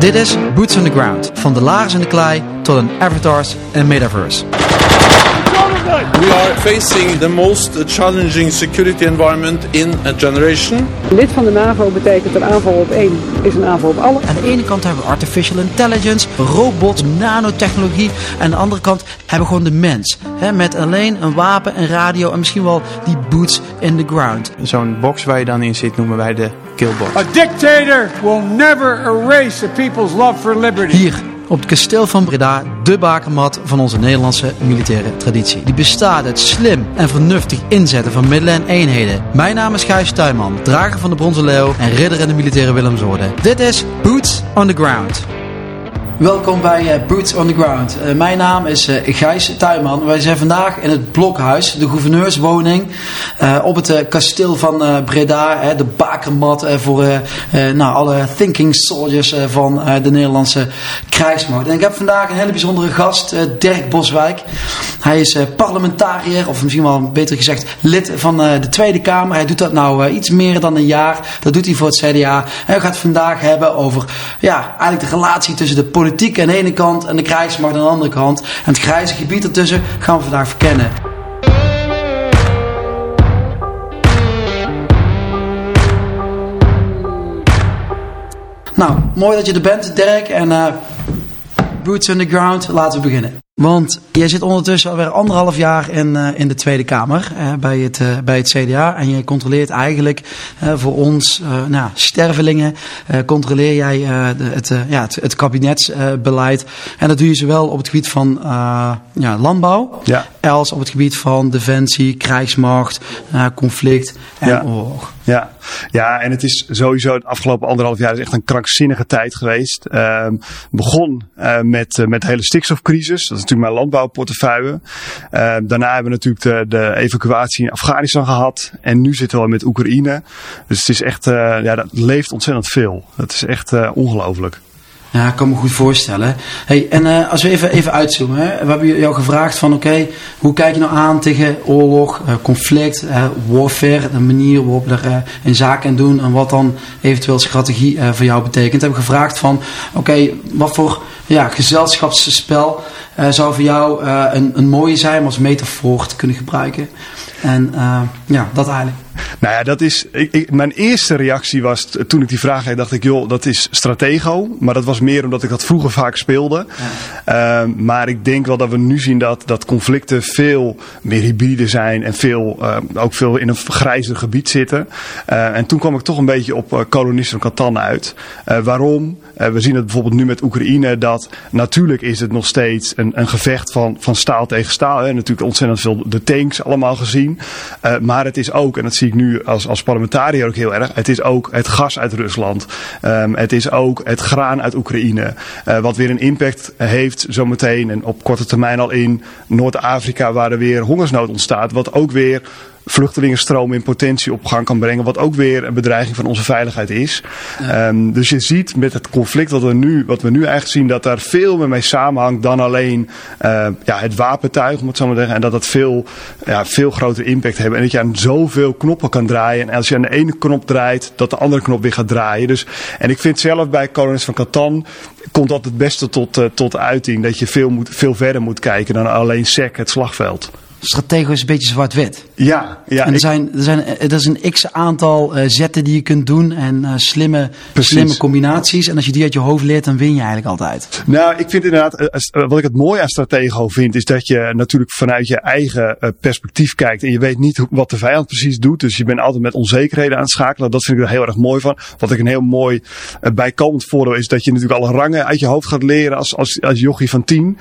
Dit is Boots on the Ground. Van de lagers in de klei tot een avatars en metaverse. We are facing the most challenging security environment in a generation. Lid van de NAVO betekent een aanval op één is een aanval op alle. Aan de ene kant hebben we artificial intelligence, robots, nanotechnologie. En aan de andere kant hebben we gewoon de mens. Hè, met alleen een wapen, een radio en misschien wel die boots in the ground. Zo'n box waar je dan in zit noemen wij de A dictator will never erase a people's love for liberty. Hier op het kasteel van Breda, de bakermat van onze Nederlandse militaire traditie. Die bestaat uit slim en vernuftig inzetten van middelen en eenheden. Mijn naam is Gijs Tuinman, drager van de Bronzen Leeuw en ridder in de militaire Willemsorde. Dit is Boots on the Ground. Welkom bij uh, Boots on the Ground. Uh, mijn naam is uh, Gijs Tuinman. Wij zijn vandaag in het Blokhuis, de gouverneurswoning, op het kasteel van Breda. de bakermat voor nou, alle thinking soldiers van de Nederlandse krijgsmacht. En ik heb vandaag een hele bijzondere gast, Dirk Boswijk. Hij is parlementariër, of misschien wel beter gezegd lid van de Tweede Kamer. Hij doet dat nou iets meer dan een jaar. Dat doet hij voor het CDA. En we het vandaag hebben over ja, eigenlijk de relatie tussen de politiek politiek aan de ene kant en de krijgsmacht aan de andere kant. En het grijze gebied ertussen gaan we vandaag verkennen. Nou, mooi dat je er bent, Dirk. En uh, boots on the ground, laten we beginnen. Want jij zit ondertussen alweer anderhalf jaar in, uh, in de Tweede Kamer uh, bij, het, uh, bij het CDA. En je controleert eigenlijk voor ons, nou, stervelingen, controleer jij de, het, ja, het, het kabinetsbeleid. en dat doe je zowel op het gebied van ja, landbouw, ja. als op het gebied van defensie, krijgsmacht, conflict en ja. oorlog. Ja. ja, en het is sowieso het afgelopen anderhalf jaar is echt een krankzinnige tijd geweest. Uh, begon met, met de hele stikstofcrisis. Dat is natuurlijk mijn landbouwportefeuille. Uh, daarna hebben we natuurlijk de, de evacuatie in Afghanistan gehad. En nu zitten we met Oekraïne. Dus het is echt, ja, dat leeft ontzettend veel. Dat is echt ongelooflijk. Ja, ik kan me goed voorstellen. Hey, en als we even, even uitzoomen. Hè? We hebben jou gevraagd van oké, hoe kijk je nou aan tegen oorlog, conflict, warfare, de manier waarop we er in zaken doen en wat dan eventueel strategie voor jou betekent. We hebben gevraagd van oké, wat voor ja, gezelschapsspel zou voor jou een, een mooie zijn om als metafoor te kunnen gebruiken. En ja, dat eigenlijk. Nou ja, dat is. Ik, ik, mijn eerste reactie was toen ik die vraag kreeg, dacht ik, joh, dat is stratego. Maar dat was meer omdat ik dat vroeger vaak speelde. Ja. Uh, maar ik denk wel dat we nu zien dat, dat conflicten veel meer hybride zijn en veel, uh, ook veel in een grijzer gebied zitten. Uh, en toen kwam ik toch een beetje op kolonisten van Catan uit. waarom? we zien het bijvoorbeeld nu met Oekraïne, dat natuurlijk is het nog steeds een, een gevecht van, van staal tegen staal. Hè. Natuurlijk ontzettend veel de tanks allemaal gezien. maar het is ook, en dat zie ik nu als, als parlementariër ook heel erg. Het is ook het gas uit Rusland. Um, het is ook het graan uit Oekraïne. Uh, wat weer een impact heeft zometeen en op korte termijn al in Noord-Afrika waar er weer hongersnood ontstaat. Wat ook weer vluchtelingenstroom in potentie op gang kan brengen. Wat ook weer een bedreiging van onze veiligheid is. Ja. Um, dus je ziet met het conflict wat we nu, wat we nu eigenlijk zien, dat daar veel meer mee samenhangt dan alleen uh, ja, het wapentuig, om het zo maar te zeggen. En dat dat veel, ja, veel grotere impact heeft. En dat je aan zoveel knoppen kan draaien. En als je aan de ene knop draait, dat de andere knop weer gaat draaien. Dus, en ik vind zelf bij Kolonels van Catan komt dat het beste tot, uh, tot uiting. Dat je veel, moet, veel verder moet kijken dan alleen SEC, het slagveld stratego is een beetje zwart-wit. Ja, ja. En er, zijn, er, zijn, er is een x aantal uh, zetten die je kunt doen en uh, slimme, slimme combinaties. En als je die uit je hoofd leert, dan win je eigenlijk altijd. Nou, ik vind inderdaad, uh, wat ik het mooi aan stratego vind, is dat je natuurlijk vanuit je eigen perspectief kijkt. En je weet niet wat de vijand precies doet. Dus je bent altijd met onzekerheden aan het schakelen. Dat vind ik er heel erg mooi van. Wat ik een heel mooi bijkomend voordeel is dat je natuurlijk alle rangen uit je hoofd gaat leren als, als, als jochie van tien.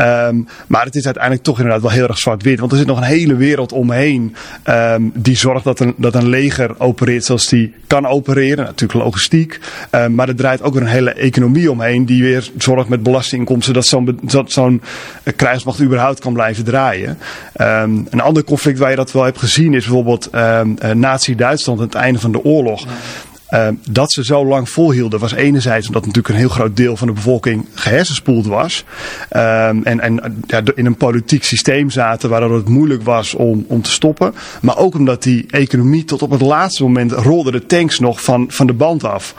Um, maar het is uiteindelijk toch inderdaad wel heel erg zwart-wit. Want er zit nog een hele wereld omheen um, die zorgt dat een, dat een leger opereert zoals die kan opereren. Natuurlijk logistiek. Um, maar er draait ook weer een hele economie omheen die weer zorgt met belastinginkomsten dat zo'n zo'n krijgsmacht überhaupt kan blijven draaien. Um, een ander conflict waar je dat wel hebt gezien is bijvoorbeeld Nazi-Duitsland aan het einde van de oorlog. Ehm, dat ze zo lang volhielden was enerzijds omdat natuurlijk een heel groot deel van de bevolking gehersenspoeld was. Ehm, en en ja, in een politiek systeem zaten waardoor het moeilijk was om, om te stoppen. Maar ook omdat die economie tot op het laatste moment rolde de tanks nog van, van de band af.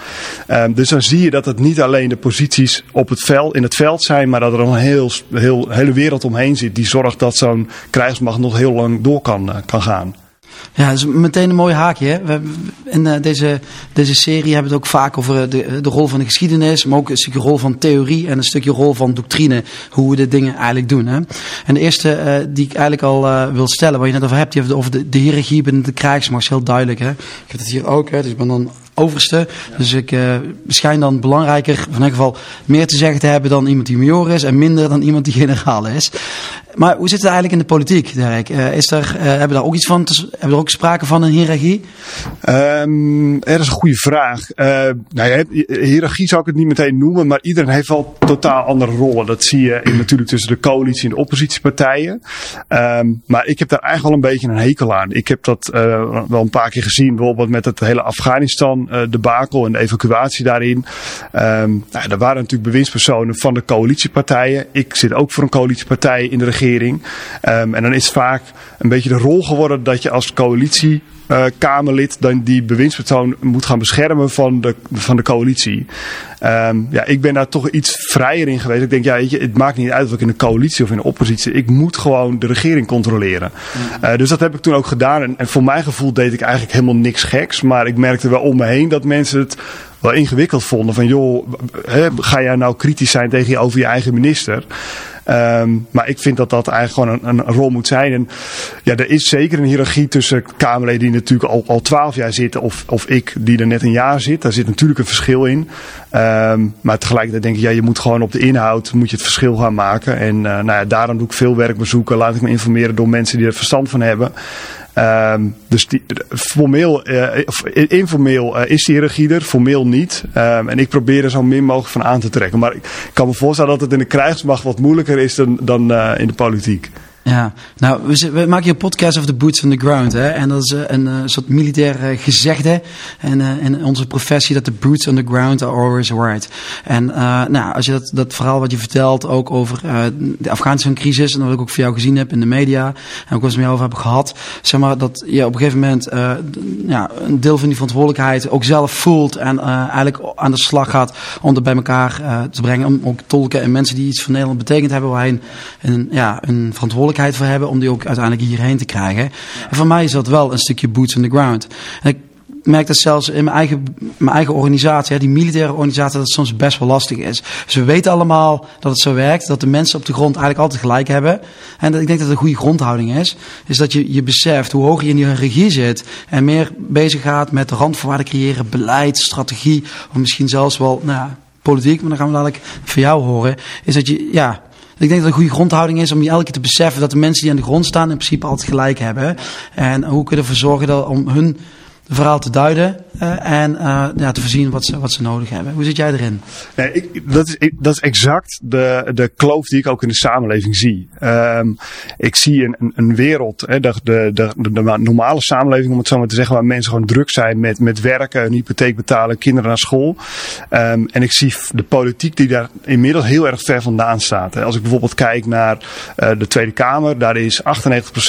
Ehm, dus dan zie je dat het niet alleen de posities op het veld, in het veld zijn, maar dat er een heel, heel, hele wereld omheen zit die zorgt dat zo'n krijgsmacht nog heel lang door kan, eh, kan gaan. Ja, dat is meteen een mooi haakje. Hè? In uh, deze, deze serie hebben we het ook vaak over de, de rol van de geschiedenis, maar ook een stukje rol van theorie en een stukje rol van doctrine, hoe we de dingen eigenlijk doen. Hè? En de eerste uh, die ik eigenlijk al wil stellen, waar je net over hebt, die heeft over de, de hiërarchie binnen de krijgsmacht, is heel duidelijk. Hè? Ik heb het hier ook, hè? dus ik ben dan overste. Dus ik schijn dan belangrijker, in ieder geval meer te zeggen te hebben dan iemand die major is en minder dan iemand die generaal is. Maar hoe zit het eigenlijk in de politiek? Uh, is er, uh, hebben we daar ook iets van, hebben we er ook sprake van een hiërarchie? Um, er is een goede vraag. Uh, nou hiërarchie zou ik het niet meteen noemen, maar iedereen heeft wel totaal andere rollen. Dat zie je in, natuurlijk tussen de coalitie en de oppositiepartijen. Um, maar ik heb daar eigenlijk wel een beetje een hekel aan. Ik heb dat wel een paar keer gezien, bijvoorbeeld met het hele Afghanistan debakel en de evacuatie daarin. Um, nou, er waren natuurlijk bewindspersonen van de coalitiepartijen. Ik zit ook voor een coalitiepartij in de regering regering. Um, en dan is vaak een beetje de rol geworden dat je als coalitie uh, Kamerlid dan die bewindspersoon moet gaan beschermen van de, van de coalitie. Um, ja, ik ben daar toch iets vrijer in geweest. Ik denk, ja, weet je, het maakt niet uit of ik in de coalitie of in de oppositie. Ik moet gewoon de regering controleren. Uh, dus dat heb ik toen ook gedaan. En, en voor mijn gevoel deed ik eigenlijk helemaal niks geks. Maar ik merkte wel om me heen dat mensen het wel ingewikkeld vonden. Van joh, ga jij nou kritisch zijn tegen je over je eigen minister? Um, maar ik vind dat dat eigenlijk gewoon een, een, rol moet zijn. En ja, er is zeker een hiërarchie tussen Kamerleden die natuurlijk al, al 12 jaar zitten of, of ik die er net een jaar zit. Daar zit natuurlijk een verschil in. Um, maar tegelijkertijd denk ik, ja, je moet gewoon op de inhoud moet je het verschil gaan maken. En uh, nou ja, daarom doe ik veel werkbezoeken. Laat ik me informeren door mensen die er verstand van hebben. Um, dus formeel, uh, informeel uh, is die regie er, formeel niet. Um, en ik probeer er zo min mogelijk van aan te trekken. Maar ik kan me voorstellen dat het in de krijgsmacht wat moeilijker is dan, dan uh, in de politiek. Ja, nou, we, we, maken hier een podcast over de boots on the ground. Hè? En dat is uh, een uh, soort militair uh, gezegde. En in onze professie dat de boots on the ground are always right. En nou, als je dat, dat verhaal wat je vertelt, ook over de Afghanistan-crisis, en wat ik ook voor jou gezien heb in de media, en ook wat we met jou over hebben gehad, zeg maar dat je op een gegeven moment ja, een deel van die verantwoordelijkheid ook zelf voelt en eigenlijk aan de slag gaat om dat bij elkaar te brengen. Om ook tolken en mensen die iets voor Nederland betekend hebben, waar een, een, ja, een verantwoordelijkheid voor hebben om die ook uiteindelijk hierheen te krijgen. En voor mij is dat wel een stukje boots on the ground. Ik merk dat zelfs in mijn eigen, mijn eigen organisatie, die militaire organisatie, dat het soms best wel lastig is. Dus we weten allemaal dat het zo werkt, dat de mensen op de grond eigenlijk altijd gelijk hebben. En ik denk dat het een goede grondhouding is, is dat je, je beseft hoe hoger je in die regie zit en meer bezig gaat met randvoorwaarden creëren, beleid, strategie, of misschien zelfs wel, nou politiek, maar dan gaan we dadelijk van jou horen, is dat je, ja, ik denk dat een goede grondhouding is om je elke keer te beseffen dat de mensen die aan de grond staan in principe altijd gelijk hebben. En hoe kun je ervoor zorgen dat, om hun verhaal te duiden uh, en uh, ja, te voorzien wat ze, wat ze nodig hebben. Hoe zit jij erin? Nee, ik, dat, is, dat is exact de, de kloof die ik ook in de samenleving zie. Um, ik zie een, een, wereld, hè, de, de, de, de, normale samenleving om het zo maar te zeggen, waar mensen gewoon druk zijn met, met werken, een hypotheek betalen, kinderen naar school. Um, en ik zie de politiek die daar inmiddels heel erg ver vandaan staat. Als ik bijvoorbeeld kijk naar uh, de Tweede Kamer, daar is 98%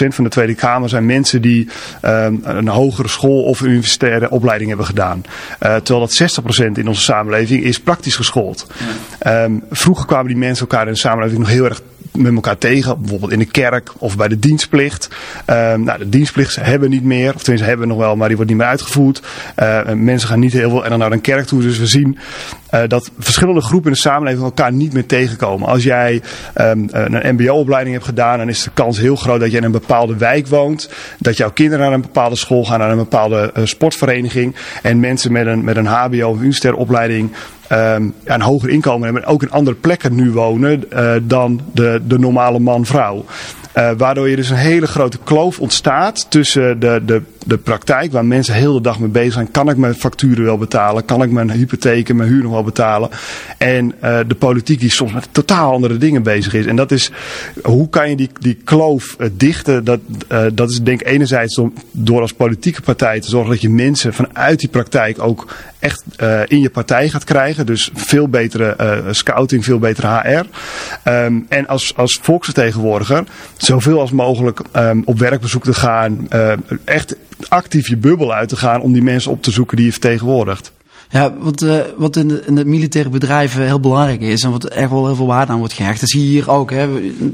van de Tweede Kamer zijn mensen die um, een hogere school of universitaire opleiding hebben gedaan. Uh, terwijl dat 60% in onze samenleving is praktisch geschoold. Um, vroeger kwamen die mensen elkaar in de samenleving nog heel erg met elkaar tegen. Bijvoorbeeld in de kerk of bij de dienstplicht. Um, nou, de dienstplicht hebben we niet meer. Of tenminste hebben we nog wel, maar die wordt niet meer uitgevoerd. Uh, mensen gaan niet heel veel en dan naar een kerk toe. Dus we zien uh, dat verschillende groepen in de samenleving elkaar niet meer tegenkomen. Als jij um, een mbo-opleiding hebt gedaan, dan is de kans heel groot dat je in een bepaalde wijk woont. Dat jouw kinderen naar een bepaalde school gaan, naar een bepaalde uh, sportvereniging. En mensen met een, met een hbo of universitaire opleiding um, een hoger inkomen hebben en ook in andere plekken nu wonen uh, dan de, de normale man-vrouw. Waardoor je dus een hele grote kloof ontstaat tussen de, de, de praktijk, waar mensen heel de dag mee bezig zijn. Kan ik mijn facturen wel betalen? Kan ik mijn hypotheek en mijn huur nog wel betalen? En de politiek die soms met totaal andere dingen bezig is. En dat is, hoe kan je die, die kloof dichten? Dat, dat is denk ik enerzijds door, door als politieke partij te zorgen dat je mensen vanuit die praktijk ook echt in je partij gaat krijgen. Dus veel betere scouting, veel betere HR. Um, en als, als volksvertegenwoordiger zoveel als mogelijk um, op werkbezoek te gaan. Uh, echt actief je bubbel uit te gaan om die mensen op te zoeken die je vertegenwoordigt. Ja, wat, uh, wat in de, in de, militaire bedrijven heel belangrijk is en wat echt wel heel veel waarde aan wordt gehecht. Dat zie je hier ook. Hè.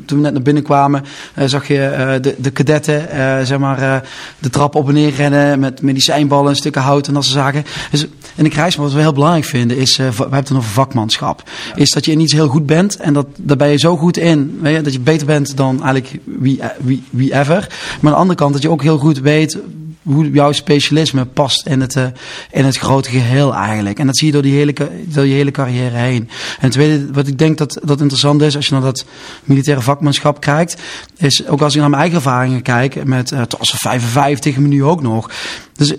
Toen we net naar binnen kwamen, uh, zag je uh, de, de kadetten zeg maar, de trap op en neer rennen met medicijnballen en stukken hout en dat soort zaken. Dus in de krijgsmacht wat we heel belangrijk vinden is, we hebben het over vakmanschap, is dat je in iets heel goed bent en dat, daar ben je zo goed in, weet je, dat je beter bent dan eigenlijk wie, wie, wie ever. Maar aan de andere kant dat je ook heel goed weet hoe jouw specialisme past in het, uh, in het grote geheel eigenlijk. En dat zie je door, die hele, door je hele carrière heen. En tweede, wat ik denk dat, dat interessant is, als je naar dat militaire vakmanschap kijkt, is ook als ik naar mijn eigen ervaringen kijk, met uh, tot 55, maar nu ook nog. Dus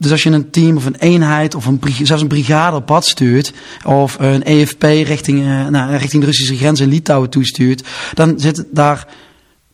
dus als je een team of een eenheid of een, zelfs een brigade op pad stuurt, of een EFP richting, uh, nou, richting de Russische grens in Litouwen toestuurt, dan zit daar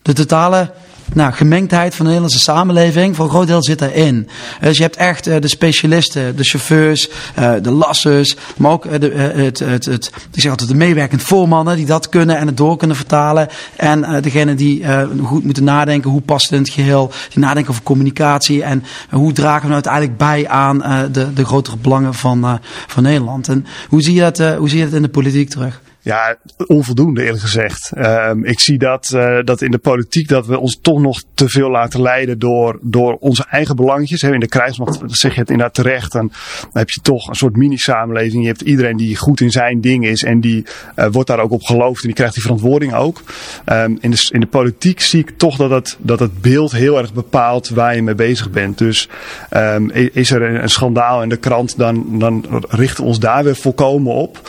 de totale nou, gemengdheid van de Nederlandse samenleving, voor een groot deel zit daarin. Dus je hebt echt uh, de specialisten, de chauffeurs, uh, de lassers, maar ook uh, de, het, het, het, ik zeg altijd de meewerkend voormannen die dat kunnen en het door kunnen vertalen. En degene die goed moeten nadenken, hoe past het in het geheel, die nadenken over communicatie en hoe dragen we nou uiteindelijk bij aan de, de grotere belangen van, van Nederland. En hoe zie, je dat, hoe zie je dat in de politiek terug? Ja, onvoldoende eerlijk gezegd. Uh, ik zie dat, uh, dat in de politiek dat we ons toch nog te veel laten leiden door, door onze eigen belangjes. In de krijgsmacht zeg je het inderdaad terecht. Dan heb je toch een soort mini-samenleving. Je hebt iedereen die goed in zijn ding is en die uh, wordt daar ook op geloofd en die krijgt die verantwoording ook. Um, in, de, in de politiek zie ik toch dat het, dat het beeld heel erg bepaalt waar je mee bezig bent. Dus um, is er een, een schandaal in de krant, dan, dan richten we ons daar weer volkomen op.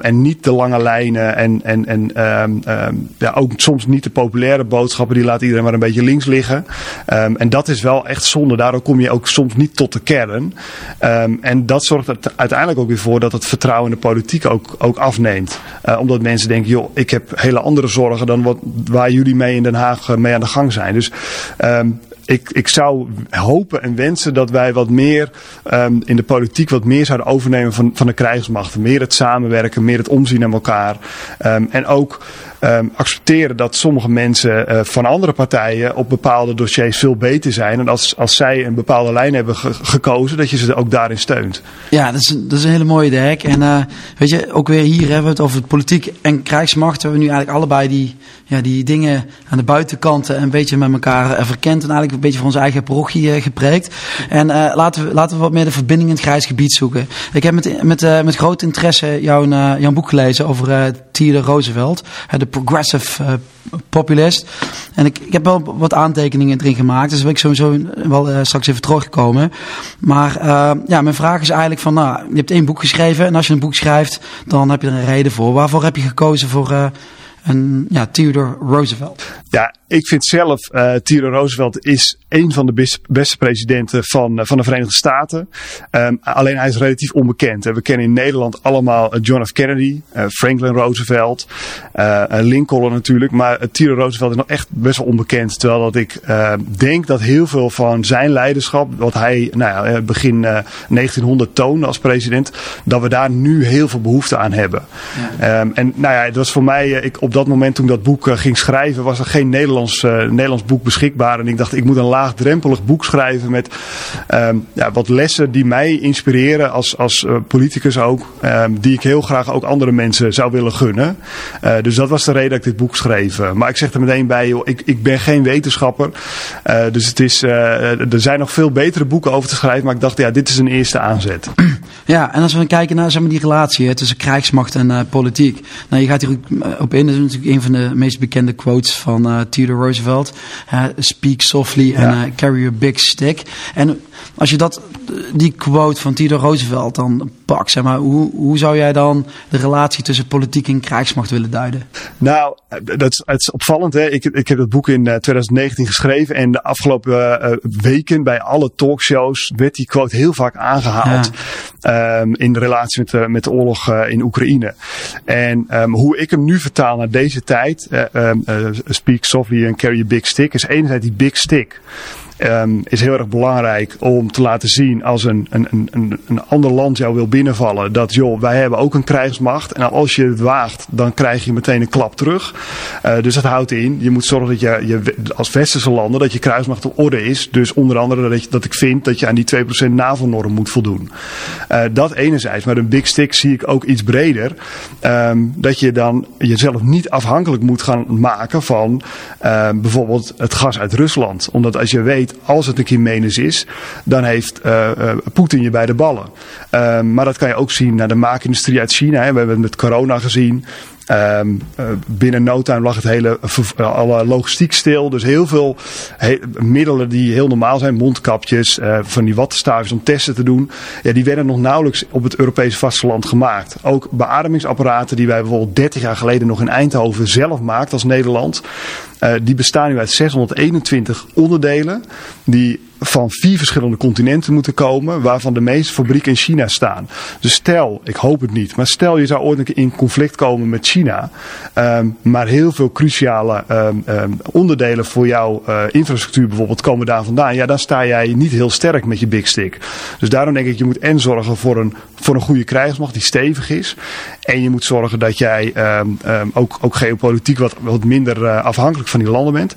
En niet te lange lijnen en, en, en um, um, ja, ook soms niet de populaire boodschappen, die laat iedereen maar een beetje links liggen. Um, en dat is wel echt zonde. Daardoor kom je ook soms niet tot de kern. en dat zorgt er uiteindelijk ook weer voor dat het vertrouwen in de politiek ook, ook afneemt. Uh, omdat mensen denken, joh, ik heb hele andere zorgen dan wat, waar jullie mee in Den Haag uh, mee aan de gang zijn. Dus ik, ik zou hopen en wensen dat wij wat meer um, in de politiek wat meer zouden overnemen van, van de krijgsmacht. Meer het samenwerken, meer het omzien naar elkaar. Um, en ook um, accepteren dat sommige mensen uh, van andere partijen op bepaalde dossiers veel beter zijn. En als, als zij een bepaalde lijn hebben ge gekozen, dat je ze ook daarin steunt. Ja, dat is, dat is een hele mooie dek. En uh, weet je, ook weer hier hebben we het over politiek en krijgsmacht. We hebben nu eigenlijk allebei die, ja, die dingen aan de buitenkanten een beetje met elkaar uh, verkend. En eigenlijk een beetje voor onze eigen parochie gepreekt. En laten, we, laten we wat meer de verbinding in het grijsgebied zoeken. Ik heb met, met, met groot interesse jouw, jouw boek gelezen over Theodore Roosevelt. de progressive uh, populist. En ik, ik heb wel wat aantekeningen erin gemaakt. Dus wil ik sowieso wel uh, straks even terugkomen. Maar uh, ja, mijn vraag is eigenlijk van, nou, je hebt één boek geschreven. En als je een boek schrijft, dan heb je er een reden voor. Waarvoor heb je gekozen voor een, ja, Theodore Roosevelt? Ja, ik vind zelf, uh, Theodore Roosevelt is een van de beste, beste presidenten van, uh, van de Verenigde Staten. Um, alleen hij is relatief onbekend. We kennen in Nederland allemaal John F. Kennedy, uh, Franklin Roosevelt, Lincoln natuurlijk. Maar Theodore Roosevelt is nog echt best wel onbekend. Terwijl dat ik denk dat heel veel van zijn leiderschap, wat hij nou ja, begin 1900 toonde als president, dat we daar nu heel veel behoefte aan hebben. Ja. Um, en nou ja, het was voor mij, ik, op dat moment toen ik dat boek ging schrijven, was er geen Nederlands uh, Nederlands boek beschikbaar. En ik dacht, ik moet een laagdrempelig boek schrijven met um, ja, wat lessen die mij inspireren als, als uh, politicus ook. Um, die ik heel graag ook andere mensen zou willen gunnen. Uh, dus dat was de reden dat ik dit boek schreef. maar ik zeg er meteen bij, ik, ik ben geen wetenschapper. dus het is, er zijn nog veel betere boeken over te schrijven. Maar ik dacht, ja, dit is een eerste aanzet. Ja, en als we kijken naar zeg die relatie tussen krijgsmacht en politiek. Nou, je gaat hier op in. Dat is natuurlijk een van de meest bekende quotes van uh, Theodore Roosevelt. Speak softly and uh, carry a big stick. En als je dat, die quote van Theodore Roosevelt dan pak. Zeg maar, hoe, hoe zou jij dan de relatie tussen politiek en krijgsmacht willen duiden? Nou, dat is, het is opvallend. Hè? Ik, ik heb dat boek in 2019 geschreven en de afgelopen weken bij alle talkshows werd die quote heel vaak aangehaald. Um, in relatie met de, met de oorlog in Oekraïne. En um, hoe ik hem nu vertaal naar deze tijd, um, speak softly and carry a big stick, is enerzijds die big stick um, is heel erg belangrijk om te laten zien als een, een, een, een ander land jou wil binnenvallen. Dat joh, wij hebben ook een krijgsmacht. En als je het waagt, dan krijg je meteen een klap terug. Uh, dus dat houdt in, je moet zorgen dat je, je als westerse landen, dat je krijgsmacht op orde is. Dus onder andere dat, dat ik vind dat je aan die 2% NAVO-norm moet voldoen. Uh, dat enerzijds. Maar een big stick zie ik ook iets breder. Um, dat je dan jezelf niet afhankelijk moet gaan maken van uh, bijvoorbeeld het gas uit Rusland. Omdat als je weet als het een keer menens is, dan heeft uh, uh, Poetin je bij de ballen. Uh, maar dat kan je ook zien naar de maakindustrie uit China. Hè. We hebben het met corona gezien. Um, binnen no time lag het hele alle logistiek stil. Dus heel veel middelen die heel normaal zijn, mondkapjes, van die wattenstaafjes om testen te doen, ja, die werden nog nauwelijks op het Europese vasteland gemaakt. Ook beademingsapparaten die wij bijvoorbeeld 30 jaar geleden nog in Eindhoven zelf maakten als Nederland, die bestaan nu uit 621 onderdelen die van vier verschillende continenten moeten komen, waarvan de meeste fabrieken in China staan. Dus stel, ik hoop het niet, maar stel je zou ooit in conflict komen met China, um, maar heel veel cruciale um, um, onderdelen voor jouw uh, infrastructuur bijvoorbeeld komen daar vandaan, ja, dan sta jij niet heel sterk met je big stick. Dus daarom denk ik, je moet en zorgen voor een, voor een goede krijgsmacht die stevig is, en je moet zorgen dat jij ook, ook geopolitiek wat, wat minder uh, afhankelijk van die landen bent.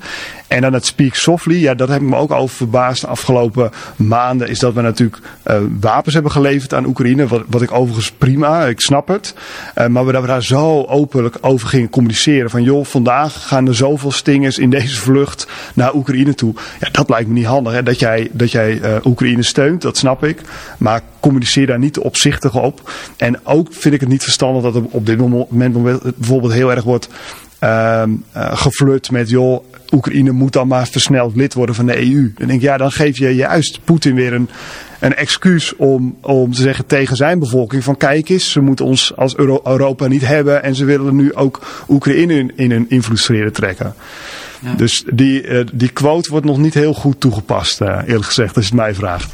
En dan het speak softly, ja, dat heb ik me ook over verbaasd de afgelopen maanden. Is dat we natuurlijk uh, wapens hebben geleverd aan Oekraïne. Wat, wat ik overigens prima, ik snap het. Uh, maar we, dat we daar zo openlijk over gingen communiceren. Van joh, vandaag gaan er zoveel stingers in deze vlucht naar Oekraïne toe. Ja, dat lijkt me niet handig. Hè? Dat jij, dat jij Oekraïne steunt, dat snap ik. Maar communiceer daar niet opzichtig op. En ook vind ik het niet verstandig dat er op dit moment bijvoorbeeld heel erg wordt uh, uh, geflirt met joh, Oekraïne moet dan maar versneld lid worden van de EU. Dan denk ik, ja, dan geef je juist Poetin weer een, een excuus om, om te zeggen tegen zijn bevolking van kijk eens, ze moeten ons als Euro Europa niet hebben en ze willen nu ook Oekraïne in, in hun invloedssferen trekken. Ja. Dus die, uh, die quote wordt nog niet heel goed toegepast, uh, eerlijk gezegd, als je het mij vraagt.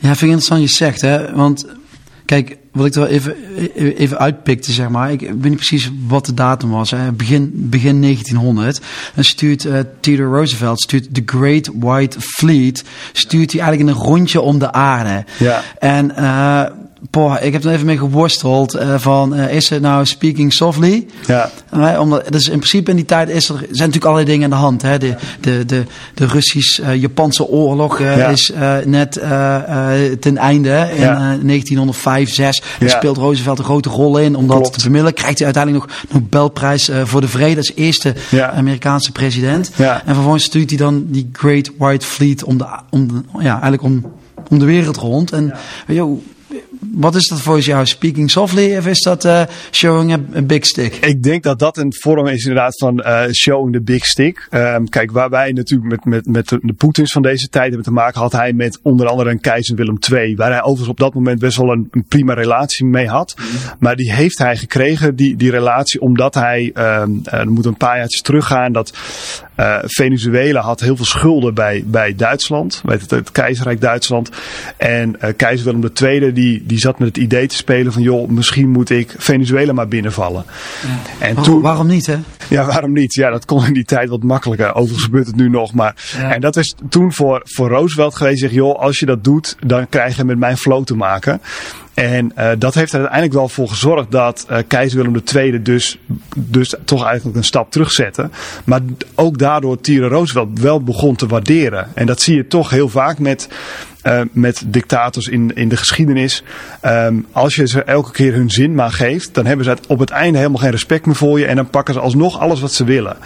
Ja, vind ik interessant je zegt, hè? want kijk, wat ik er wel even, even uitpikte, zeg maar. Ik weet niet precies wat de datum was. Hè. Begin, begin 1900. Dan stuurt uh, Theodore Roosevelt, stuurt The Great White Fleet, stuurt hij eigenlijk in een rondje om de aarde. Ja. En uh, Boah, ik heb er even mee geworsteld uh, van uh, is het nou speaking softly? Ja. Uh, omdat, dus in principe in die tijd is er, zijn natuurlijk allerlei dingen aan de hand. Hè? De, de, de, de Russisch-Japanse oorlog ja. is net ten einde in ja. 1905, 6. Daar speelt Roosevelt een grote rol in om dat Klopt. te bemiddelen. Krijgt hij uiteindelijk nog Nobelprijs voor de vrede als eerste Amerikaanse president. En vervolgens stuurt hij dan die Great White Fleet om de, om de, ja, eigenlijk om, om de wereld rond. En joh, wat is dat voor jou? Speaking softly of is dat uh, showing a, big stick? Ik denk dat dat een vorm is inderdaad van uh, showing the big stick. Um, kijk, waar wij natuurlijk met, met, met de, Poetins van deze tijd hebben te maken, had hij met onder andere een keizer Willem II. Waar hij overigens op dat moment best wel een, een prima relatie mee had. Maar die heeft hij gekregen, die, die relatie, omdat hij, um, uh, moet een paar jaartjes teruggaan, dat uh, Venezuela had heel veel schulden bij, bij Duitsland, bij het, het keizerrijk Duitsland. En uh, keizer Willem II, die, die zat met het idee te spelen van, joh, misschien moet ik Venezuela maar binnenvallen. Ja. En toen, waarom niet, hè? Ja, waarom niet? Ja, dat kon in die tijd wat makkelijker. Overigens gebeurt het nu nog, maar. Ja. En dat is toen voor, voor Roosevelt geweest, zeg, joh, als je dat doet, dan krijg je met mijn flow te maken. En uh, dat heeft er uiteindelijk wel voor gezorgd dat uh, keizer Willem II dus, dus toch eigenlijk een stap terugzette. Maar ook daardoor Theodore Roosevelt wel begon te waarderen. En dat zie je toch heel vaak met, uh, met dictators in, in de geschiedenis. Um, als je ze elke keer hun zin maar geeft, dan hebben ze op het einde helemaal geen respect meer voor je. En dan pakken ze alsnog alles wat ze willen.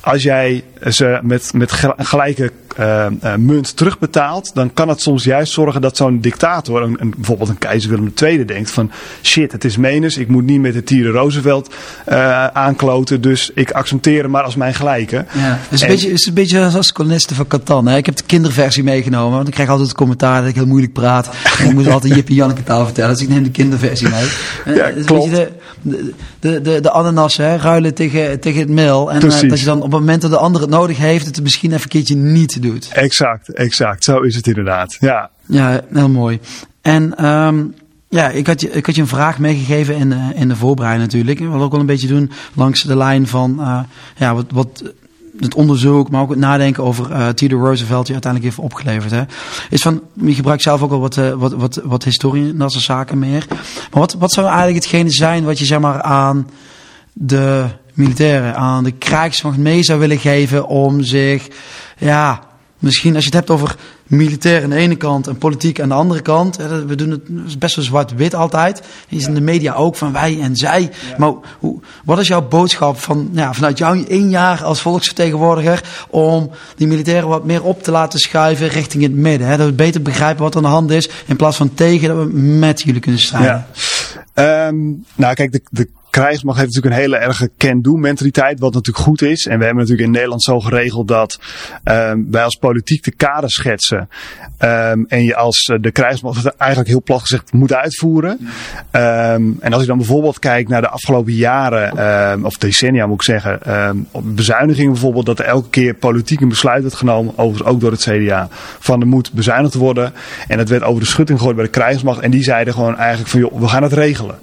Als jij ze met, met gelijke uh, uh, munt terugbetaalt, dan kan het soms juist zorgen dat zo'n dictator, een, een, bijvoorbeeld een keizer Willem II, denkt van shit, het is menens, ik moet niet met de Tieren Roosevelt uh, aankloten, dus ik accepteer hem maar als mijn gelijke. Ja, het is, een, beetje, het is een beetje als kolonisten van Catan. Hè? Ik heb de kinderversie meegenomen, want ik krijg altijd het commentaar dat ik heel moeilijk praat. En ik moet altijd Jippie Janneke taal vertellen, dus ik neem de kinderversie mee. Ja, klopt. De, de, de, de, ananas, hè, ruilen tegen, tegen het meel. En dat je dan op het moment dat de ander het nodig heeft, het misschien even een keertje niet doet. Exact, exact. Zo is het inderdaad. Ja, ja heel mooi. En um, ja, ik had, je, ik had je een vraag meegegeven in de, in de voorbereiding natuurlijk. Ik wil ook wel een beetje doen langs de lijn van uh, ja, wat, wat het onderzoek, maar ook het nadenken over uh, Theodore Roosevelt, die uiteindelijk heeft opgeleverd. Hè, is van, je gebruikt zelf ook al wat, uh, wat, wat, wat historie en dat soort zaken meer. Maar wat, wat zou eigenlijk hetgene zijn wat je zeg maar aan de militairen, aan de krijgsmacht mee zou willen geven om zich, ja, misschien als je het hebt over militair aan de ene kant en politiek aan de andere kant. We doen het best wel zwart-wit altijd. Is in de media ook van wij en zij. Maar hoe, wat is jouw boodschap van, ja, vanuit jouw één jaar als volksvertegenwoordiger om die militairen wat meer op te laten schuiven richting het midden? Hè? Dat we beter begrijpen wat er aan de hand is in plaats van tegen dat we met jullie kunnen strijden. Ja. Um, nou kijk, de, de krijgsmacht heeft natuurlijk een hele erge can-do mentaliteit, wat natuurlijk goed is. En we hebben natuurlijk in Nederland zo geregeld dat um, wij als politiek de kader schetsen. Um, en je als uh, de krijgsmacht eigenlijk heel plat gezegd moet uitvoeren. Um, en als ik dan bijvoorbeeld kijk naar de afgelopen jaren, of decennia moet ik zeggen, op bezuinigingen bijvoorbeeld, dat er elke keer politiek een besluit werd genomen, overigens ook door het CDA, van er moet bezuinigd worden. En dat werd over de schutting gegooid bij de krijgsmacht. En die zeiden gewoon eigenlijk van joh, we gaan het regelen.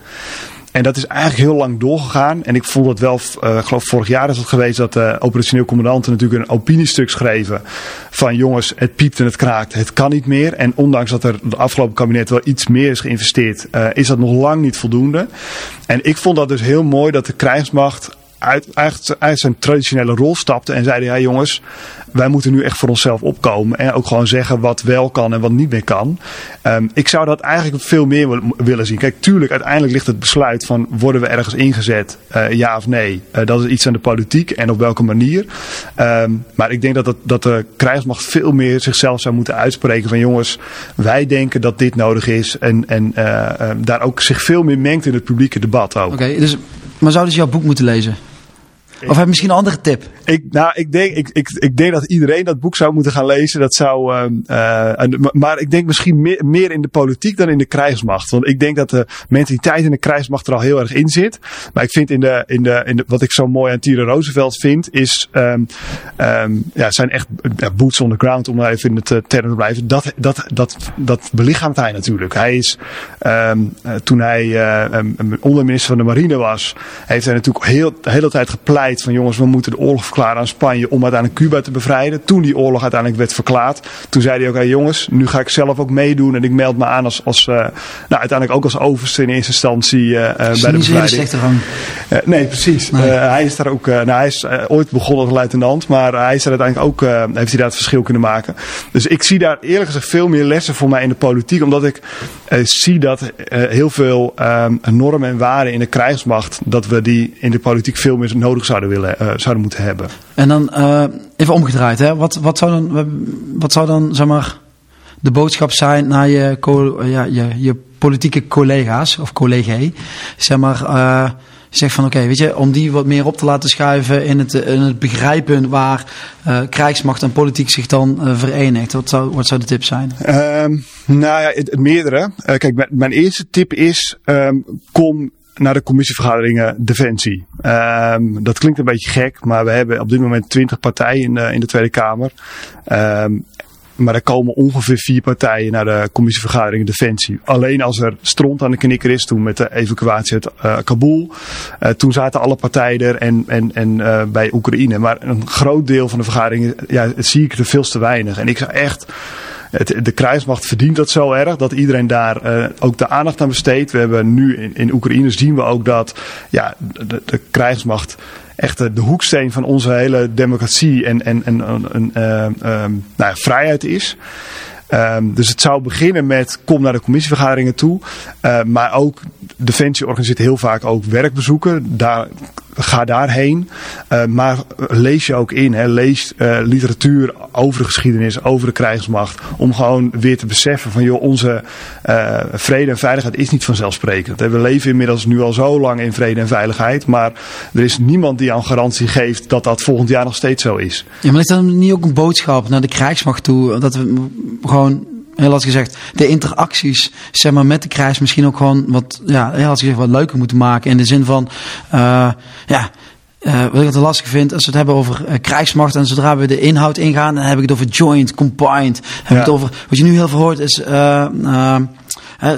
En dat is eigenlijk heel lang doorgegaan. En ik voel dat wel, uh, geloof vorig jaar is het geweest dat de uh, operationeel commandanten natuurlijk een opiniestuk schreven. Van jongens, het piept en het kraakt, het kan niet meer. En ondanks dat er de afgelopen kabinet wel iets meer is geïnvesteerd, uh, is dat nog lang niet voldoende. En ik vond dat dus heel mooi dat de krijgsmacht uit, uit, uit zijn traditionele rol stapte en zeiden, ja jongens, wij moeten nu echt voor onszelf opkomen. En ook gewoon zeggen wat wel kan en wat niet meer kan. Um, ik zou dat eigenlijk veel meer willen zien. Kijk, tuurlijk, uiteindelijk ligt het besluit van worden we ergens ingezet, uh, ja of nee. Uh, dat is iets aan de politiek en op welke manier. Um, maar ik denk dat, het, dat de krijgsmacht veel meer zichzelf zou moeten uitspreken van jongens, wij denken dat dit nodig is. En, en uh, daar ook zich veel meer mengt in het publieke debat ook. Oké, dus, maar zou dus jouw boek moeten lezen? Of heb je misschien een andere tip? Ik, nou, ik denk, ik, ik, ik denk dat iedereen dat boek zou moeten gaan lezen. Dat zou, uh, uh, maar ik denk misschien meer, in de politiek dan in de krijgsmacht. Want ik denk dat de mentaliteit in de krijgsmacht er al heel erg in zit. Maar ik vind in de, in de, in de wat ik zo mooi aan Thierry Roosevelt vind, is um, um, ja, zijn echt boots on the ground, om maar even in het uh, term te blijven. Dat, dat, dat, dat belichaamt hij natuurlijk. Hij is, um, toen hij onderminister van de Marine was, heeft hij natuurlijk heel, de hele tijd gepleit van jongens, we moeten de oorlog verklaren aan Spanje om uiteindelijk Cuba te bevrijden. Toen die oorlog uiteindelijk werd verklaard, toen zei hij ook, hey jongens, nu ga ik zelf ook meedoen en ik meld me aan als, als uh, nou, uiteindelijk ook als overste in eerste instantie uh, bij de bevrijding. Uh, nee, precies. Hij is daar ook, nou hij is ooit begonnen als luitenant, maar hij is er uiteindelijk ook, heeft hij daar het verschil kunnen maken. Dus ik zie daar eerlijk gezegd veel meer lessen voor mij in de politiek, omdat ik zie dat heel veel um, normen en waarden in de krijgsmacht, dat we die in de politiek veel meer nodig zouden zouden, willen, uh, zouden moeten hebben. En dan uh, even omgedraaid, hè? Wat, wat, zou dan, wat zou dan zeg maar, de boodschap zijn naar je, ja, je, je politieke collega's of collegae? Zeg maar, uh, zeg van oké, okay, weet je, om die wat meer op te laten schuiven in het, in het begrijpen waar uh, krijgsmacht en politiek zich dan uh, verenigt. Wat zou, wat zou de tip zijn? Um, nou ja, het, meerdere. Uh, kijk, mijn eerste tip is, um, kom naar de commissievergaderingen Defensie. Um, dat klinkt een beetje gek, maar we hebben op dit moment 20 partijen in de, in de Tweede Kamer. Um, maar er komen ongeveer vier partijen naar de commissievergadering Defensie. Alleen als er stront aan de knikker is, toen met de evacuatie uit uh, Kabul. Uh, toen zaten alle partijen er en, en, en bij Oekraïne. Maar een groot deel van de vergaderingen ja, zie ik er veel te weinig. En ik zou echt de krijgsmacht verdient dat zo erg dat iedereen daar uh, ook de aandacht aan besteedt. We hebben nu in, Oekraïne zien we ook dat ja, de, krijgsmacht echt de, hoeksteen van onze hele democratie en, en, en, uh, um, nou, vrijheid is. Um, dus het zou beginnen met kom naar de commissievergaderingen toe. Uh, maar ook Defensie organiseert heel vaak ook werkbezoeken. Daar ga daarheen. Uh, maar lees je ook in. Hè, lees literatuur over de geschiedenis, over de krijgsmacht. Om gewoon weer te beseffen van joh, onze vrede en veiligheid is niet vanzelfsprekend. We leven inmiddels nu al zo lang in vrede en veiligheid. Maar er is niemand die aan garantie geeft dat dat volgend jaar nog steeds zo is. Ja, maar is dan niet ook een boodschap naar de krijgsmacht toe? Dat we gewoon heel als gezegd, de interacties zeg maar, met de krijgs misschien ook gewoon wat, ja, heel als gezegd, wat leuker moeten maken. In de zin van, uh, ja, uh, wat ik het lastig vind, als we het hebben over uh, krijgsmacht en zodra we de inhoud ingaan, dan heb ik het over joint, combined. Heb ja. het over, wat je nu heel veel hoort is uh,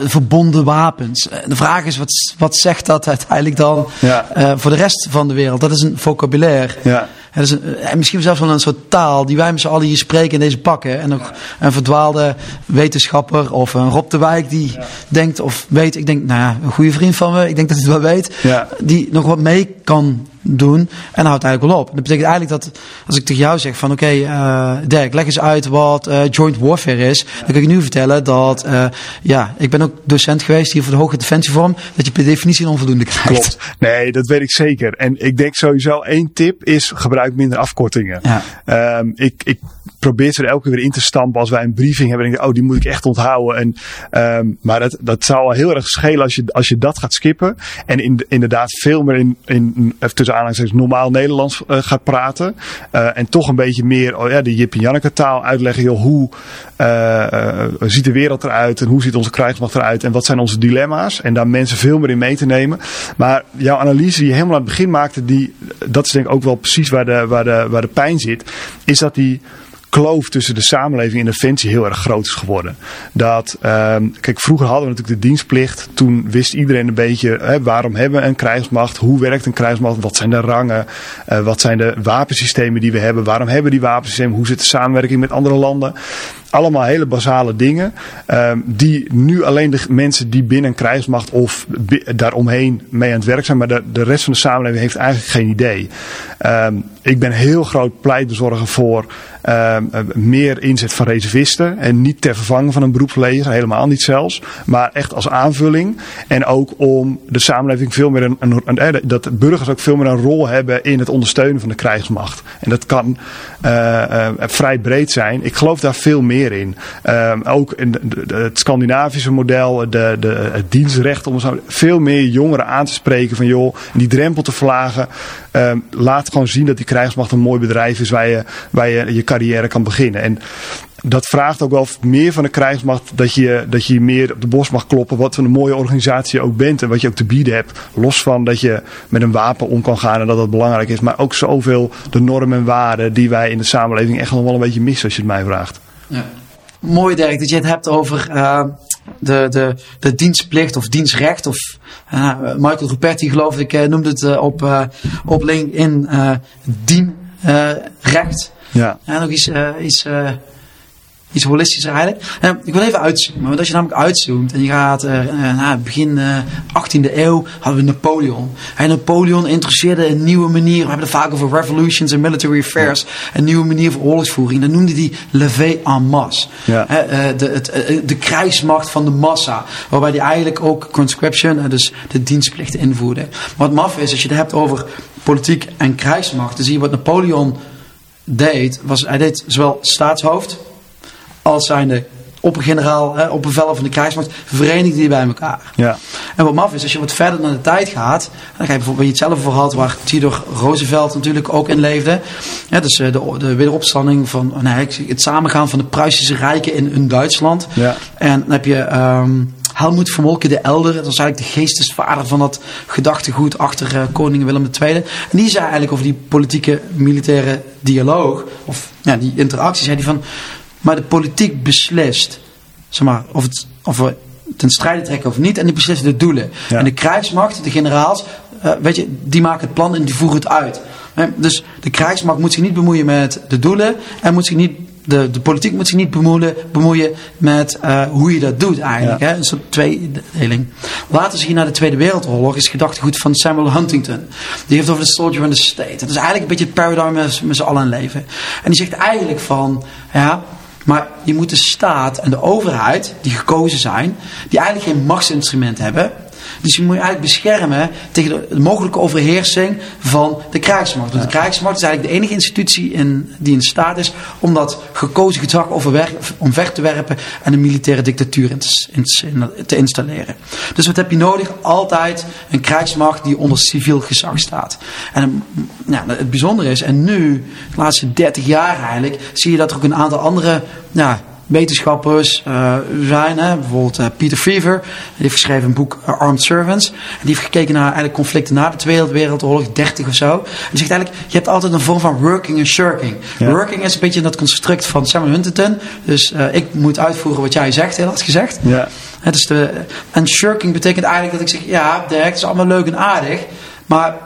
verbonden wapens. De vraag is, wat, wat zegt dat uiteindelijk dan ja. voor de rest van de wereld? Dat is een vocabulaire. Ja. Het is een, en misschien zelfs wel een soort taal die wij met z'n allen hier spreken in deze pakken. En nog een verdwaalde wetenschapper of een Rob de Wijk die denkt of weet, ik denk, nou ja, een goede vriend van me, ik denk dat hij het wel weet, die nog wat mee kan doen. En dan houdt het eigenlijk wel op. Dat betekent eigenlijk dat als ik tegen jou zeg van oké, okay, uh, Dirk, leg eens uit wat uh, joint warfare is. Dan kan ik nu vertellen dat, uh, ja, ik ben ook docent geweest hier voor de hoge defensievorm, dat je per definitie een onvoldoende krijgt. Klopt. Nee, dat weet ik zeker. En ik denk sowieso één tip is gebruik minder afkortingen. Ja. Um, ik, ik probeer ze er elke keer weer in te stampen als wij een briefing hebben. En denk, oh, die moet ik echt onthouden. En, um, maar dat, dat zou al heel erg schelen als je, als je dat gaat skippen. En in, inderdaad veel meer in, in tussen aanhalingstekens normaal Nederlands uh, gaat praten. Uh, en toch een beetje meer oh ja, de Jip en Janneke taal uitleggen. Hoe uh, ziet de wereld eruit en hoe ziet onze krijgsmacht eruit en wat zijn onze dilemma's. En daar mensen veel meer in mee te nemen. Maar jouw analyse die je helemaal aan het begin maakte, die, dat is denk ik ook wel precies waar de, waar de, waar de pijn zit. Is dat die kloof tussen de samenleving en Defensie heel erg groot is geworden. Dat, ehm, kijk, vroeger hadden we natuurlijk de dienstplicht. Toen wist iedereen een beetje hè, waarom hebben we een krijgsmacht? Hoe werkt een krijgsmacht? Wat zijn de rangen? Uh, wat zijn de wapensystemen die we hebben? Waarom hebben die wapensystemen? Hoe zit de samenwerking met andere landen? Allemaal hele basale dingen. Um, die nu alleen de mensen die binnen een krijgsmacht of daaromheen mee aan het werk zijn. Maar de, de rest van de samenleving heeft eigenlijk geen idee. Um, ik ben heel groot pleitbezorger voor um, meer inzet van reservisten. En niet ter vervanging van een beroepsleger, helemaal niet zelfs. Maar echt als aanvulling. En ook om de samenleving veel meer een, eh, dat burgers ook veel meer een rol hebben in het ondersteunen van de krijgsmacht. En dat kan uh, uh, vrij breed zijn. Ik geloof daar veel meer in. Um, ook in het Scandinavische model, de, de, het dienstrecht om veel meer jongeren aan te spreken van joh, die drempel te verlagen. Um, laat gewoon zien dat die krijgsmacht een mooi bedrijf is waar je, waar je je carrière kan beginnen. En dat vraagt ook wel meer van de krijgsmacht dat je, dat je meer op de bos mag kloppen. Wat voor een mooie organisatie je ook bent en wat je ook te bieden hebt. Los van dat je met een wapen om kan gaan en dat dat belangrijk is. Maar ook zoveel de normen en waarden die wij in de samenleving echt nog wel een beetje missen als je het mij vraagt. Ja. Mooi Dirk dat je het hebt over uh, de, de, de dienstplicht of dienstrecht. Of uh, Michael Ruperti geloof ik uh, noemde het op, op LinkedIn dienrecht. Ja. ja nog iets, iets iets holistischer eigenlijk. Ik wil even uitzoomen. Want als je namelijk uitzoomt en je gaat uh, uh, begin 18e eeuw hadden we Napoleon. En Napoleon introduceerde een nieuwe manier. We hebben het vaak over revolutions en military affairs. Een nieuwe manier van oorlogsvoering. Dat noemde hij levée en masse. Ja. de, het, de krijgsmacht van de massa. Waarbij hij eigenlijk ook conscription, dus de dienstplicht invoerde. Wat maf is, als je het hebt over politiek en krijgsmacht. Dan zie je wat Napoleon deed. Was, hij deed zowel staatshoofd als zijnde oppergeneraal, hè, opperbevel van de krijgsmacht, verenigde die bij elkaar. Ja. En wat maf is, als je wat verder naar de tijd gaat, dan ga je bijvoorbeeld, je het zelf over had, waar Theodor Roosevelt natuurlijk ook in leefde. Ja, dus eh, de, de wederopstanding van, nee, het samengaan van de Pruisische rijken in, in Duitsland. Ja. En dan heb je um, Helmoet van Molke de Elder, dat was eigenlijk de geestesvader van dat gedachtegoed achter uh, koning Willem II. En die zei eigenlijk over die politieke militaire dialoog, of ja, die interactie, zei die van maar de politiek beslist zeg maar, of, het, of we ten strijde trekken of niet. En die beslissen de doelen. En de krijgsmacht, de generaals, uh, weet je, die maken het plan en die voeren het uit. Dus de krijgsmacht moet zich niet bemoeien met de doelen. En moet zich niet, de, de politiek moet zich niet bemoeien, bemoeien met uh, hoe je dat doet eigenlijk. Ja. Hè? Een soort tweedeling. Laten we hier naar de Tweede Wereldoorlog. Is gedachtegoed van Samuel Huntington. Die heeft over de soldier and the state. Dat is eigenlijk een beetje het paradigm met z'n allen leven. En die zegt eigenlijk van, ja, maar je moet de staat en de overheid, die gekozen zijn, die eigenlijk geen machtsinstrument hebben, Dus je moet je eigenlijk beschermen tegen de mogelijke overheersing van de krijgsmacht. Want de krijgsmacht is eigenlijk de enige institutie in, die in staat is om dat gekozen gedrag omver te werpen en een militaire dictatuur in te, in, te installeren. Dus wat heb je nodig? Altijd een krijgsmacht die onder civiel gezag staat. En ja, het bijzondere is, en nu, de laatste 30 jaar eigenlijk, zie je dat er ook een aantal andere ja, wetenschappers uh, zijn. Hè? Bijvoorbeeld uh, Peter Fever, die heeft geschreven een boek uh, Armed Servants. En die heeft gekeken naar eigenlijk conflicten na de Tweede Wereldoorlog, 30 of zo. En die zegt eigenlijk, je hebt altijd een vorm van working en shirking. Working is een beetje dat construct van Samuel Huntington. Dus ik moet uitvoeren wat jij zegt, heel hard gezegd. Ja. Het is de, en shirking betekent eigenlijk dat ik zeg, ja Dirk, het is allemaal leuk en aardig. Maar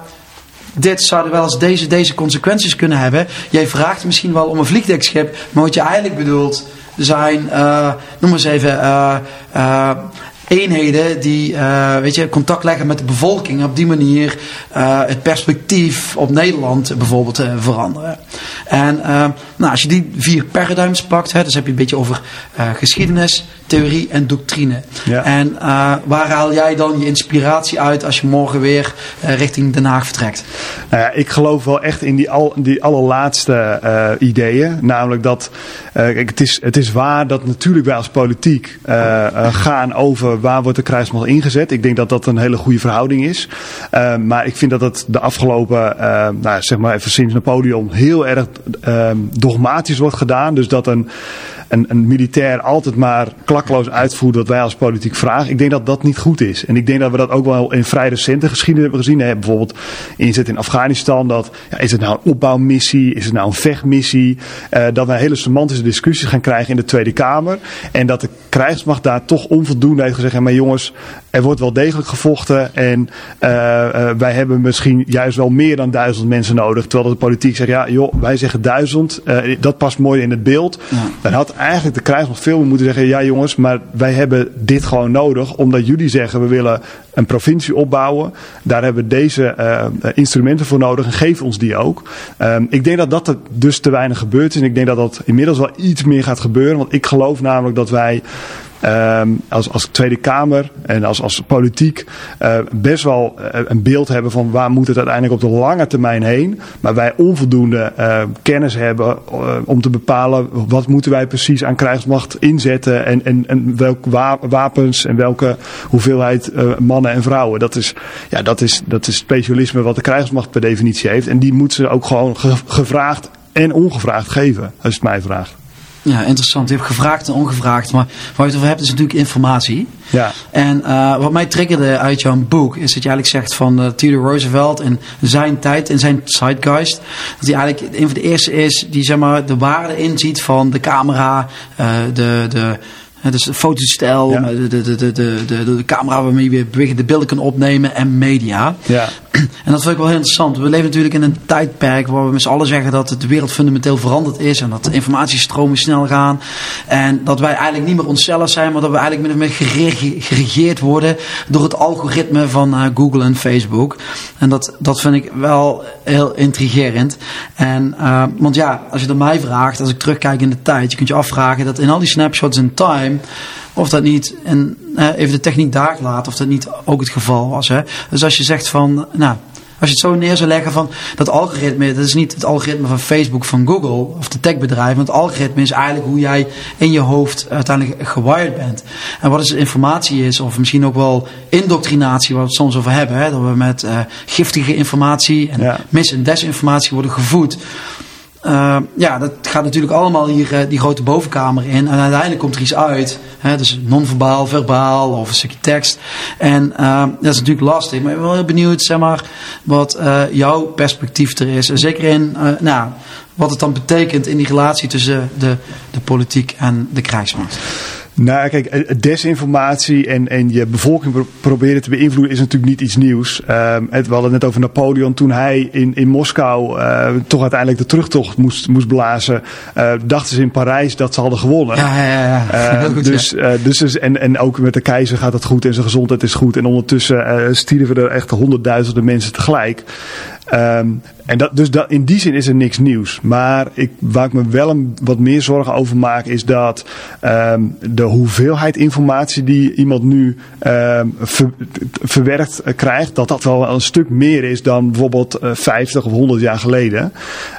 dit zouden wel eens deze, deze consequenties kunnen hebben. Jij vraagt misschien wel om een vliegdekschip, maar wat je eigenlijk bedoelt zijn, uh, noem eens even, uh, uh, eenheden die weet je, contact leggen met de bevolking. Op die manier het perspectief op Nederland bijvoorbeeld veranderen. En nou, als je die vier paradigms pakt, hè, dus heb je een beetje over geschiedenis, theorie en doctrine. Ja. En waar haal jij dan je inspiratie uit als je morgen weer richting Den Haag vertrekt? Nou ja, ik geloof wel echt in die, al, die allerlaatste ideeën. Namelijk dat, kijk, het, is, het is waar dat natuurlijk wij als politiek gaan over waar wordt de krijgsmacht ingezet. Ik denk dat dat een hele goede verhouding is. Maar ik vind dat het de afgelopen, nou, zeg maar even sinds Napoleon, heel erg uh, dogmatisch wordt gedaan. Dus dat een een, een militair altijd maar klakkeloos uitvoert wat wij als politiek vragen. Ik denk dat dat niet goed is. En ik denk dat we dat ook wel in vrij recente geschiedenis hebben gezien. Hè. Bijvoorbeeld inzet in Afghanistan. Dat, ja, is het nou een opbouwmissie? Is het nou een vechtmissie? Uh, dat we hele semantische discussies gaan krijgen in de Tweede Kamer. En dat de krijgsmacht daar toch onvoldoende heeft gezegd. Maar jongens, er wordt wel degelijk gevochten. En uh, uh, wij hebben misschien juist wel meer dan duizend mensen nodig. Terwijl de politiek zegt, ja joh, wij zeggen duizend. dat past mooi in het beeld. Ja. Dan had eigenlijk de krijgsmacht veel meer moeten zeggen: ja, jongens, maar wij hebben dit gewoon nodig. Omdat jullie zeggen: we willen een provincie opbouwen. Daar hebben we deze uh, instrumenten voor nodig en geef ons die ook. Um, ik denk dat dat dus te weinig gebeurd is. En ik denk dat dat inmiddels wel iets meer gaat gebeuren. Want ik geloof namelijk dat wij um, als, als Tweede Kamer en als, als politiek uh, best wel uh, een beeld hebben van waar moet het uiteindelijk op de lange termijn heen. Maar wij onvoldoende uh, kennis hebben om te bepalen wat moeten wij precies aan krijgsmacht inzetten en, en, en welke wa wapens en welke hoeveelheid mannen en vrouwen. Dat is, ja, dat, is, dat is specialisme wat de krijgsmacht per definitie heeft. En die moeten ze ook gewoon ge gevraagd en ongevraagd geven, als het mij. Ja, interessant. Je hebt gevraagd en ongevraagd. Maar waar je het over hebt is natuurlijk informatie. Ja. En uh, wat mij triggerde uit jouw boek is dat je eigenlijk zegt van uh, Theodore Roosevelt in zijn tijd, in zijn zeitgeist. Dat hij eigenlijk een van de eerste is die zeg maar, de waarde inziet van de camera, uh, de... de dus de fotostijl, ja. de, de, de, de, de, de, camera waarmee je bewegende beelden kan opnemen en media. Ja. En dat vind ik wel heel interessant. We leven natuurlijk in een tijdperk waar we met z'n allen zeggen dat de wereld fundamenteel veranderd is. En dat de informatiestromen snel gaan. En dat wij eigenlijk niet meer onszelf zijn, maar dat we eigenlijk min of meer geregeerd worden door het algoritme van uh, Google en Facebook. En dat, dat vind ik wel heel intrigerend. En, uh, want ja, als je er mij vraagt, als ik terugkijk in de tijd, je kunt je afvragen dat in al die snapshots in time of dat niet, en even de techniek daar laat, of dat niet ook het geval was. Hè? Dus als je zegt van, nou, als je het zo neer zou leggen van dat algoritme, dat is niet het algoritme van Facebook, van Google of de techbedrijven. Want het algoritme is eigenlijk hoe jij in je hoofd uiteindelijk gewired bent. En wat is informatie is, of misschien ook wel indoctrinatie, waar we het soms over hebben. Hè? Dat we met uh, giftige informatie en ja. mis- en desinformatie worden gevoed. Uh, ja, dat gaat natuurlijk allemaal hier uh, die grote bovenkamer in. En uiteindelijk komt er iets uit. Hè, dus non-verbaal, verbaal of een stukje tekst. En uh, dat is natuurlijk lastig. Maar ik ben wel heel benieuwd zeg maar, wat jouw perspectief er is. En zeker in nou, wat het dan betekent in die relatie tussen de, de politiek en de krijgsmacht. Nou, kijk, eh, desinformatie en, en je bevolking pro proberen te beïnvloeden is natuurlijk niet iets nieuws. Um, het, we hadden het net over Napoleon. Toen hij in, in Moskou uh, toch uiteindelijk de terugtocht moest, moest blazen, uh, dachten ze in Parijs dat ze hadden gewonnen. Ja, ja, ja. Uh, goed, dus, ja. dus, dus, en, en ook met de keizer gaat het goed en zijn gezondheid is goed. En ondertussen stierven er echt honderdduizenden mensen tegelijk. Ehm, en dat, dus dat, in die zin is er niks nieuws. Maar ik, waar ik me wel een, wat meer zorgen over maak, is dat ehm, de hoeveelheid informatie die iemand nu um, ver, verwerkt uh, krijgt, dat dat wel een stuk meer is dan bijvoorbeeld uh, 50 of 100 jaar geleden.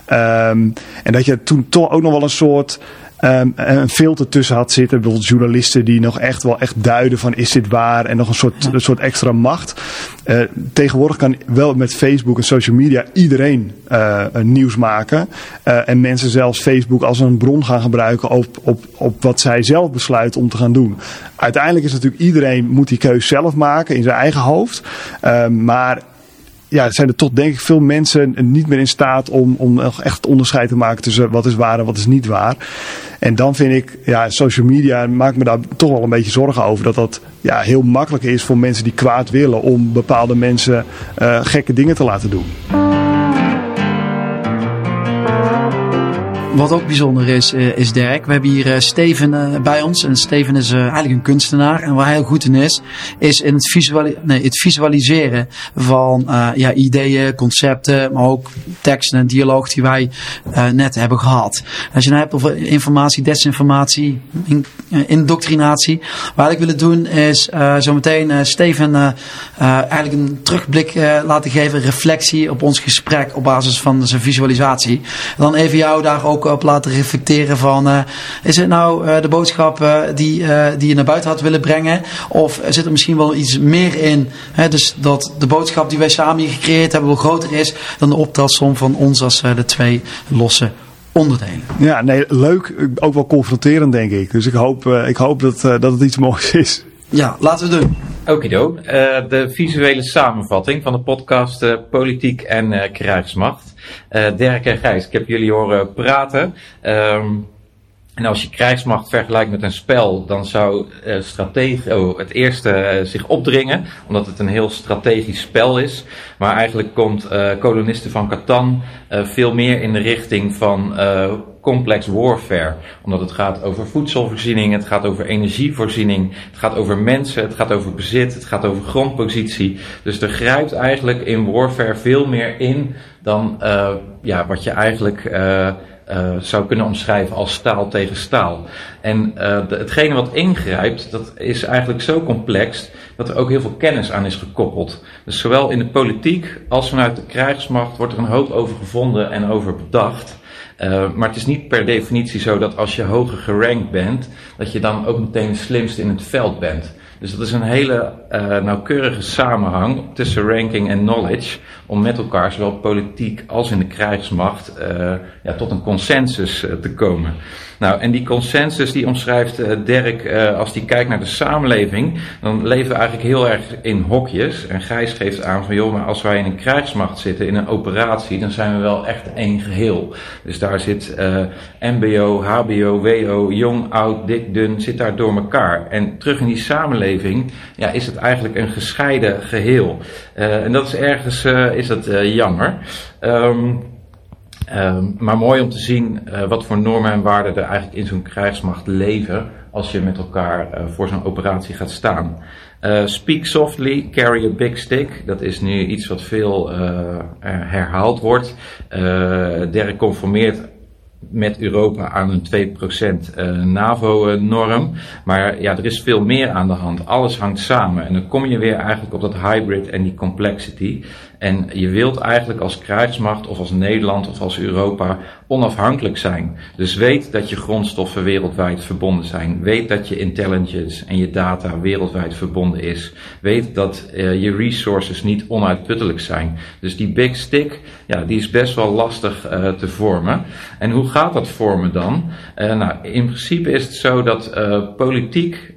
en dat je toen toch ook nog wel een soort um, een filter tussen had zitten. Bijvoorbeeld journalisten die nog echt wel echt duiden van is dit waar en nog een soort, een soort extra macht. Uh, tegenwoordig kan wel met Facebook en social media iedereen uh, nieuws maken. Uh, en mensen zelfs Facebook als een bron gaan gebruiken op, op, op wat zij zelf besluiten om te gaan doen. Uiteindelijk is natuurlijk iedereen moet die keus zelf maken in zijn eigen hoofd. maar ja, zijn er toch denk ik veel mensen niet meer in staat om, om echt onderscheid te maken tussen wat is waar en wat is niet waar. En dan vind ik, ja, social media maakt me daar toch wel een beetje zorgen over. Dat dat ja, heel makkelijk is voor mensen die kwaad willen om bepaalde mensen uh, gekke dingen te laten doen. Wat ook bijzonder is, uh, is Dirk. We hebben hier uh, Steven uh, bij ons. En Steven is eigenlijk een kunstenaar. En waar hij heel goed in is, is in het, nee, het visualiseren van ja, ideeën, concepten, maar ook teksten en dialoog die wij net hebben gehad. Als je nou hebt over informatie, desinformatie, in, indoctrinatie. Wat ik willen doen is zo meteen Steven eigenlijk een terugblik laten geven, reflectie op ons gesprek op basis van zijn visualisatie. En dan even jou daar ook op laten reflecteren van uh, is het nou uh, de boodschap uh, die, die je naar buiten had willen brengen of zit er misschien wel iets meer in hè, dus dat de boodschap die wij samen hier gecreëerd hebben wel groter is dan de optelsom van ons als de twee losse onderdelen. Ja, nee, leuk. Ook wel confronterend, denk ik. Dus ik hoop, ik hoop dat, dat het iets moois is. Ja, laten we doen. Okido. Uh, de visuele samenvatting van de podcast uh, Politiek en uh, Krijgsmacht. Dirk en Gijs, ik heb jullie horen praten. Um, en als je krijgsmacht vergelijkt met een spel, dan zou uh, stratege, oh, het eerste uh, zich opdringen, omdat het een heel strategisch spel is. Maar eigenlijk komt uh, kolonisten van Catan veel meer in de richting van complex warfare. Omdat het gaat over voedselvoorziening, het gaat over energievoorziening, het gaat over mensen, het gaat over bezit, het gaat over grondpositie. Dus er grijpt eigenlijk in warfare veel meer in dan ja, wat je eigenlijk uh, zou kunnen omschrijven als staal tegen staal. En uh, hetgene wat ingrijpt, dat is eigenlijk zo complex dat er ook heel veel kennis aan is gekoppeld. Dus zowel in de politiek als vanuit de krijgsmacht wordt er een hoop over gevonden en over bedacht. Uh, maar het is niet per definitie zo dat als je hoger gerankt bent, dat je dan ook meteen de slimste in het veld bent. Dus dat is een hele nauwkeurige samenhang tussen ranking en knowledge om met elkaar zowel politiek als in de krijgsmacht uh, ja, tot een consensus uh, te komen. Nou, en die consensus die omschrijft uh, Dirk uh, als die kijkt naar de samenleving, dan leven we eigenlijk heel erg in hokjes. En Gijs geeft aan van joh, maar als wij in een krijgsmacht zitten, in een operatie, dan zijn we wel echt één geheel. Dus daar zit MBO, HBO, WO, jong, oud, dik, dun, zit daar door elkaar. En terug in die samenleving, ja, is het eigenlijk een gescheiden geheel. en dat is ergens, is dat jammer. Um, uh, maar mooi om te zien uh, wat voor normen en waarden er eigenlijk in zo'n krijgsmacht leven als je met elkaar uh, voor zo'n operatie gaat staan. Uh, speak softly, carry a big stick. Dat is nu iets wat veel herhaald wordt. Derek conformeert met Europa aan een 2% uh, NAVO-norm. Maar ja, er is veel meer aan de hand. Alles hangt samen. En dan kom je weer eigenlijk op dat hybrid en die complexity. En je wilt eigenlijk als krijgsmacht of als Nederland of als Europa onafhankelijk zijn. Dus weet dat je grondstoffen wereldwijd verbonden zijn. Weet dat je intelligence en je data wereldwijd verbonden is. Weet dat uh, je resources niet onuitputtelijk zijn. Dus die big stick, ja, die is best wel lastig uh, te vormen. En hoe gaat dat vormen dan? Uh, nou, in principe is het zo dat politiek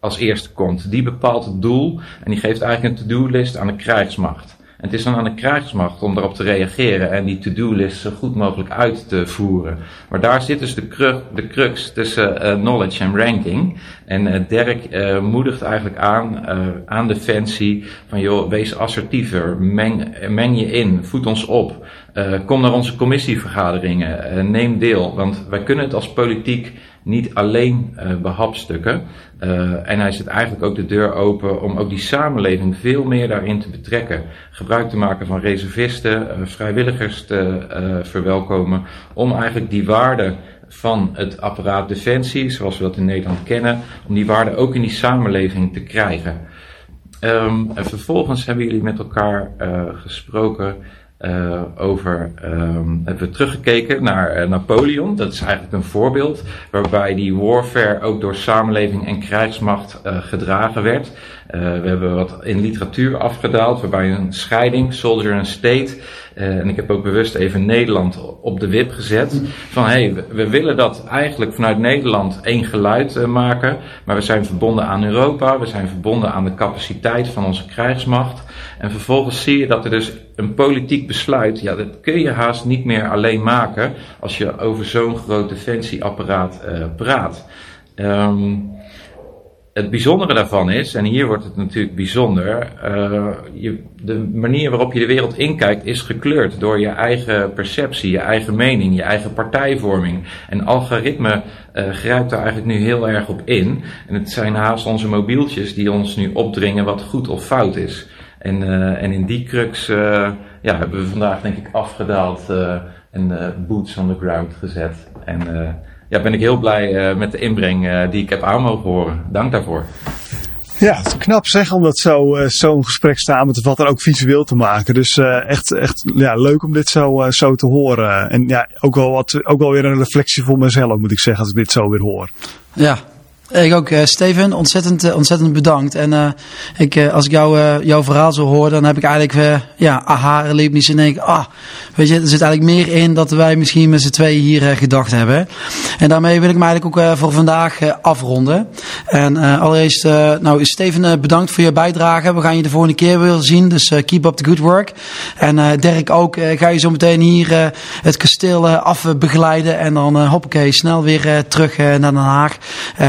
als eerste komt. Die bepaalt het doel en die geeft eigenlijk een to-do-list aan de krijgsmacht. En het is dan aan de krijgsmacht om daarop te reageren en die to-do-list zo goed mogelijk uit te voeren. Maar daar zit dus de, crux, de crux tussen uh, knowledge en ranking. En uh, Dirk uh, moedigt eigenlijk aan, aan Defensie, van joh, wees assertiever, meng, meng je in, voed ons op. kom naar onze commissievergaderingen, neem deel. Want wij kunnen het als politiek niet alleen behapstukken. en hij zet eigenlijk ook de deur open om ook die samenleving veel meer daarin te betrekken. Gebruik te maken van reservisten, vrijwilligers te verwelkomen. Om eigenlijk die waarde van het apparaat defensie, zoals we dat in Nederland kennen, om die waarde ook in die samenleving te krijgen. Um, en vervolgens hebben jullie met elkaar uh, gesproken uh, over, um, hebben we teruggekeken naar uh, Napoleon. Dat is eigenlijk een voorbeeld waarbij die warfare ook door samenleving en krijgsmacht gedragen werd. We hebben wat in literatuur afgedaald, waarbij een scheiding, soldier en state, uh, en ik heb ook bewust even Nederland op de wip gezet. Van hé, hey, we, willen dat eigenlijk vanuit Nederland één geluid uh, maken. Maar we zijn verbonden aan Europa. We zijn verbonden aan de capaciteit van onze krijgsmacht. En vervolgens zie je dat er dus een politiek besluit. Ja, dat kun je haast niet meer alleen maken. Als je over zo'n groot defensieapparaat praat. Um, het bijzondere daarvan is, en hier wordt het natuurlijk bijzonder, uh, je, de manier waarop je de wereld inkijkt is gekleurd door je eigen perceptie, je eigen mening, je eigen partijvorming. En algoritme uh, grijpt daar eigenlijk nu heel erg op in. En het zijn haast onze mobieltjes die ons nu opdringen wat goed of fout is. En, uh, en in die crux ja, hebben we vandaag denk ik afgedaald en boots on the ground gezet. En ja, ben ik heel blij uh, met de inbreng uh, die ik heb aan mogen horen. Dank daarvoor. Ja, het is knap zeg om dat zo, uh, zo'n gesprek samen te vatten en ook visueel te maken. Dus echt, echt ja, leuk om dit zo, zo te horen. En ja, ook wel, wat, ook wel weer een reflectie voor mezelf moet ik zeggen als ik dit zo weer hoor. Ja, ik ook, uh, Steven, ontzettend, uh, ontzettend bedankt. En uh, ik, als ik jou, jouw verhaal zo hoor, dan heb ik eigenlijk ja, aha-erlebnis en denk ah, weet je, er zit eigenlijk meer in dat wij misschien met z'n tweeën hier gedacht hebben. En daarmee wil ik me eigenlijk ook voor vandaag afronden. En allereerst, nou Steven, bedankt voor je bijdrage. We gaan je de volgende keer weer zien, dus keep up the good work. En Dirk ook, ga je zo meteen hier het kasteel afbegeleiden en dan hoppakee, snel weer terug naar Den Haag.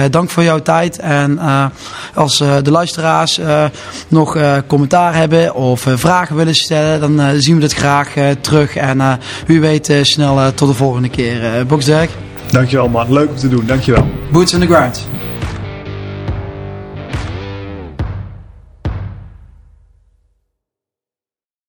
dank voor jouw tijd. En uh, als uh, de luisteraars uh, nog commentaar hebben of vragen willen stellen, dan zien we dat graag terug. En wie weet snel tot de volgende keer. Boxdijk. Dankjewel man, leuk om te doen. Dankjewel. Boots on the ground.